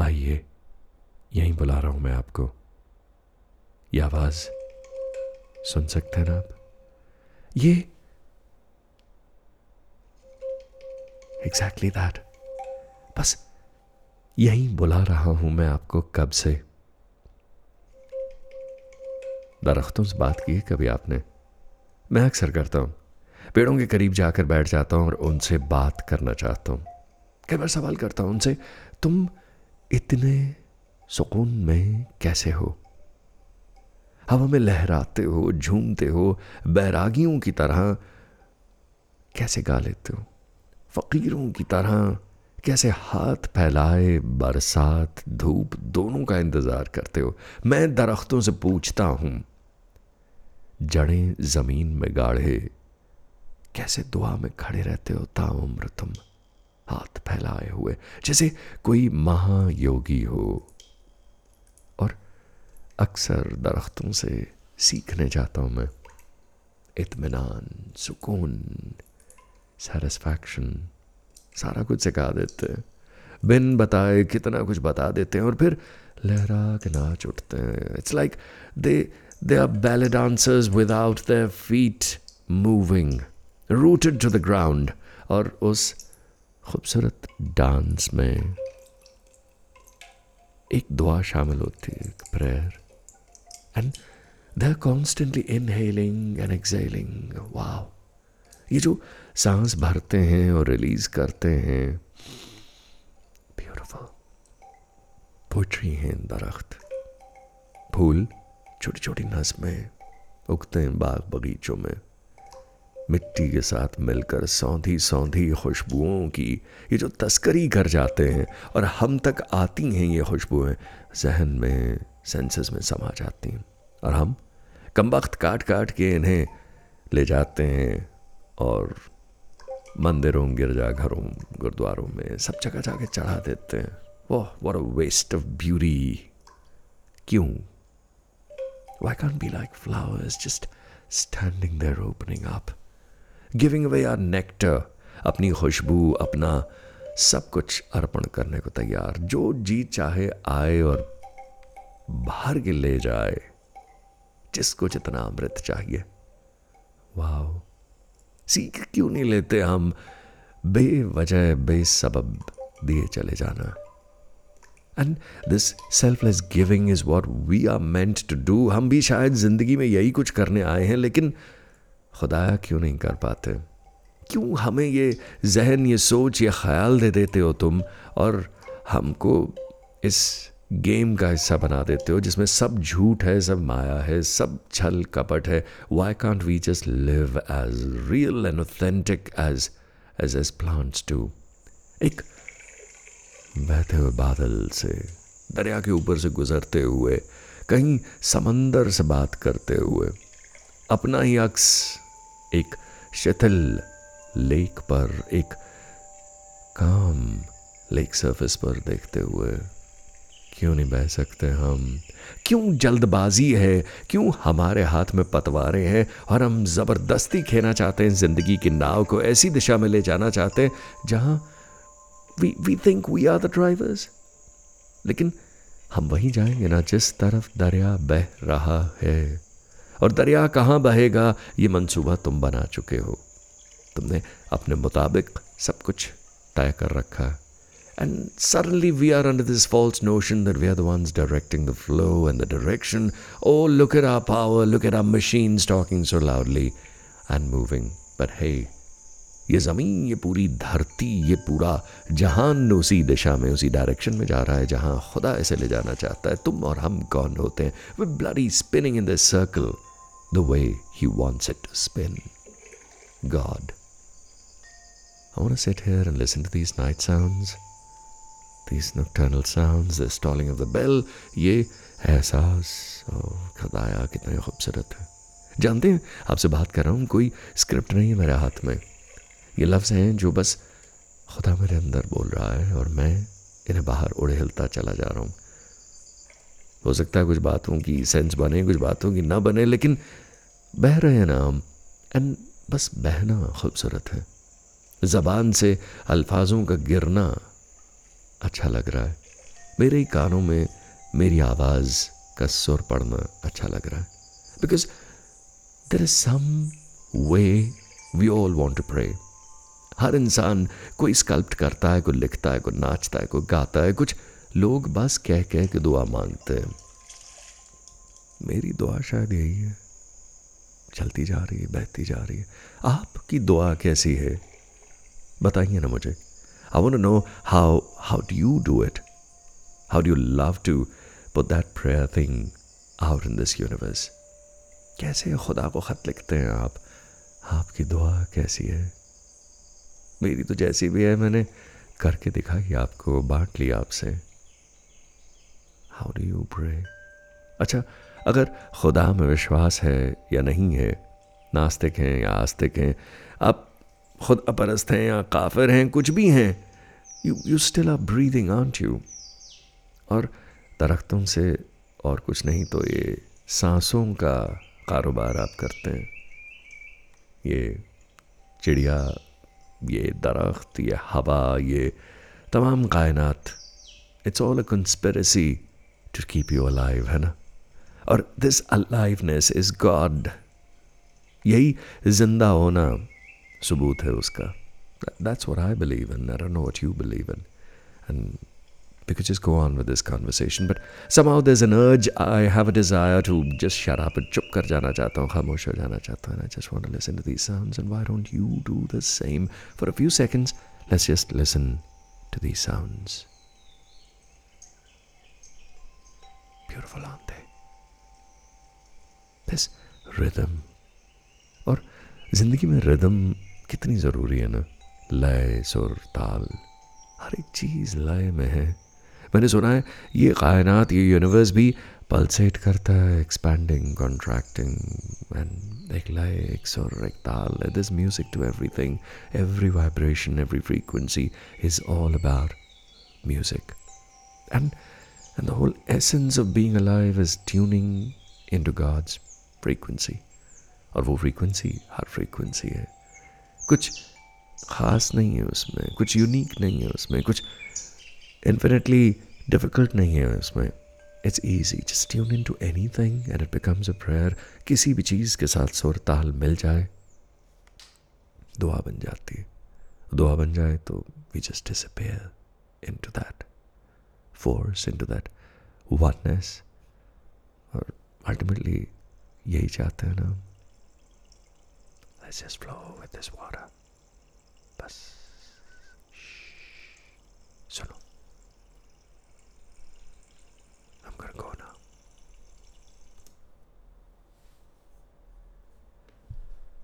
आइए, यहीं बुला रहा हूँ मैं आपको। ये आवाज़ सुन सकते हैं ना आप? ये एग्जैक्टली exactly दैट बस यहीं बुला रहा हूँ मैं आपको कब से। दरख्तों से बात की है कभी आपने? मैं अक्सर करता हूँ। पेड़ों के करीब जाकर बैठ जाता हूँ और उनसे बात करना चाहता हूँ। कई बार सवाल करता हूँ, उनसे, तुम इतने सुकून में कैसे हो? हवा में लहराते हो, झूमते हो, बैरागियों की तरह कैसे गा लेते हो? फकीरों की तरह कैसे हाथ फैलाए, बरसात, धूप दोनों का इंतज़ार करते हो? मैं दरख्तों से पूछता हूँ, जड़ें ज़मीन में गाढ़े, कैसे दुआ में खड़े रहते हो, ताउम्र तुम? हाथ फैलाए हुए, जैसे कोई महायोगी हो। और अक्सर दरख्तों से सीखने जाता हूँ मैं। इतमान सुकून सेटिस्फैक्शन सारा कुछ सिखा देते हैं। बिन बताए कितना कुछ बता देते हैं और फिर लहरा के नाच उठते हैं। It's like they they are ballet dancers without the feet moving rooted to the ground और उस खूबसूरत डांस में एक दुआ शामिल होती है prayer and they constantly inhaling and exhaling wow ये जो सांस भरते हैं और रिलीज़ करते हैं ब्यूटिफुल पोट्री हैं दरख्त. फूल छोटी छोटी नस्में उगते हैं बाग बगीचों में. मिट्टी के साथ मिलकर सौंधी सौंधी खुशबुओं की ये जो तस्करी कर जाते हैं और हम तक आती हैं ये खुशबुएँ, जहन में, सेंसेस में समा जाती हैं। और हम कम वक्त काट काट के इन्हें ले जाते हैं और मंदिरों, गिरजाघरों, गुरुद्वारों में सब जगह जाके चढ़ा देते हैं। वाह what a waste of beauty क्यों? Why can't be like flowers just standing there opening up giving away our nectar अपनी खुशबू, अपना सब कुछ अर्पण करने को तैयार। जो जी चाहे आए और बाहर के ले जाए जिसको जितना अमृत चाहिए। वाह सीख क्यों नहीं लेते हम? बेवजह, बेसबब दिए चले जाना। And this selfless giving is what we are meant to do हम भी शायद ज़िंदगी में यही कुछ करने आए हैं, लेकिन खुदाया क्यों नहीं कर पाते? क्यों हमें ये जहन, ये सोच, ये ख्याल दे देते हो तुम और हमको इस गेम का हिस्सा बना देते हो जिसमें सब झूठ है, सब माया है, सब छल कपट है? Why can't we just live as real and authentic as as as plants to एक बहते हुए बादल से, दरिया के ऊपर से गुजरते हुए, कहीं समंदर से बात करते हुए, अपना ही अक्स एक शिथिल लेक पर, एक काम लेक सरफेस पर देखते हुए, क्यों नहीं बह सकते हम? क्यों जल्दबाजी है? क्यों हमारे हाथ में पतवारे हैं और हम ज़बरदस्ती खेना चाहते हैं, ज़िंदगी की नाव को ऐसी दिशा में ले जाना चाहते हैं, जहाँ we we think we are the drivers लेकिन हम वहीं जाएँगे ना, जिस तरफ़ दरिया बह रहा है। और दरिया कहाँ बहेगा ये मंसूबा तुम बना चुके हो तुमने अपने मुताबिक सब कुछ तय कर रखा है And suddenly we are under this false notion that we are the ones directing the flow and the direction. Oh, look at our power, look at our machines talking so loudly and moving. But hey, ये ज़मीन ये पूरी धरती ये पूरा जहान उसी दिशा में उसी डायरेक्शन में जा रहा है जहाँ खुदा ऐसे ले जाना चाहता है तुम और हम कौन होते हैं we bloody spinning in the circle the way he wants it to spin God. I want to sit here and listen to these night sounds these nocturnal sounds, the stalling of the bell, ये एहसास और खुदाया कितना खूबसूरत है जानते हैं आपसे बात कर रहा हूँ कोई स्क्रिप्ट नहीं है मेरे हाथ में ये लफ्ज़ हैं जो बस खुदा मेरे अंदर बोल रहा है और मैं इन्हें बाहर उड़े हिलता चला जा रहा हूँ हो सकता है कुछ बातों की सेंस बने, कुछ बातों की ना बने, लेकिन बह रहे हैं ना हम। एंड बस बहना खूबसूरत है। ज़बान से अल्फाजों का गिरना अच्छा लग रहा है। मेरे ही कानों में मेरी आवाज़ का सुर पड़ना अच्छा लग रहा है। Because there is some way we all want to pray हर इंसान कोई स्कल्प्ट करता है, कोई लिखता है, कोई नाचता है, कोई गाता है, कुछ लोग बस कह कह के दुआ मांगते हैं। मेरी दुआ शायद यही है। चलती जा रही है, बहती जा रही है। आपकी दुआ कैसी है? बताइए ना मुझे। I want know how how do you do it how do you love to put that prayer thing out in this universe कैसे खुदा को ख़त लिखते हैं आप? आपकी दुआ कैसी है? मेरी तो जैसी भी है, मैंने करके दिखाई, आपको बांट लिया आपसे। हाउ डू यू प्रे अच्छा अगर खुदा में विश्वास है या नहीं है, नास्तिक हैं या आस्तिक हैं, आप खुद अपरस्त हैं या काफिर हैं, कुछ भी हैं you you still are breathing aren't you और दरख्तों से और कुछ नहीं तो ये सांसों का कारोबार आप करते हैं। ये चिड़िया, ये दरख्त, ये हवा, ये तमाम कायनात it's all a conspiracy to keep you alive है ना और दिस अलाइवनेस इज गॉड यही जिंदा होना सबूत है उसका that's what I believe in I don't know what you believe in and we could just go on with this conversation but somehow there's an urge i have a desire to just shut up and chup kar jana chahta hu khamosh ho jana chahta hu and i just want to listen to these sounds and why don't you do the same for a few seconds let's just listen to these sounds Beautiful, aren't this rhythm. और ज़िंदगी में rhythm कितनी ज़रूरी है ना? लय, सुर, ताल, हर एक चीज़ लय में है। मैंने सुना है, ये कायनात, ये यूनिवर्स भी पल्सेट करता है एक्सपैंडिंग कॉन्ट्रैक्टिंग एंड एक लय, एक सुर, एक ताल this music to everything every vibration every frequency is all about music and and the whole essence of being alive is tuning into God's frequency और वो फ्रीक्वेंसी हर फ्रीक्वेंसी है। कुछ ख़ास नहीं है उसमें, कुछ यूनिक नहीं है उसमें, कुछ इन्फिनेटली डिफ़िकल्ट नहीं है उसमें। It's easy just tune in to anything and it becomes a prayer किसी भी चीज़ के साथ सुर ताल मिल जाए, दुआ बन जाती है। दुआ बन जाए तो we just disappear into that force, into that oneness, or ultimately यही चाहते हैं Let's just flow with this water. Bas. Shh. सुनो I'm gonna go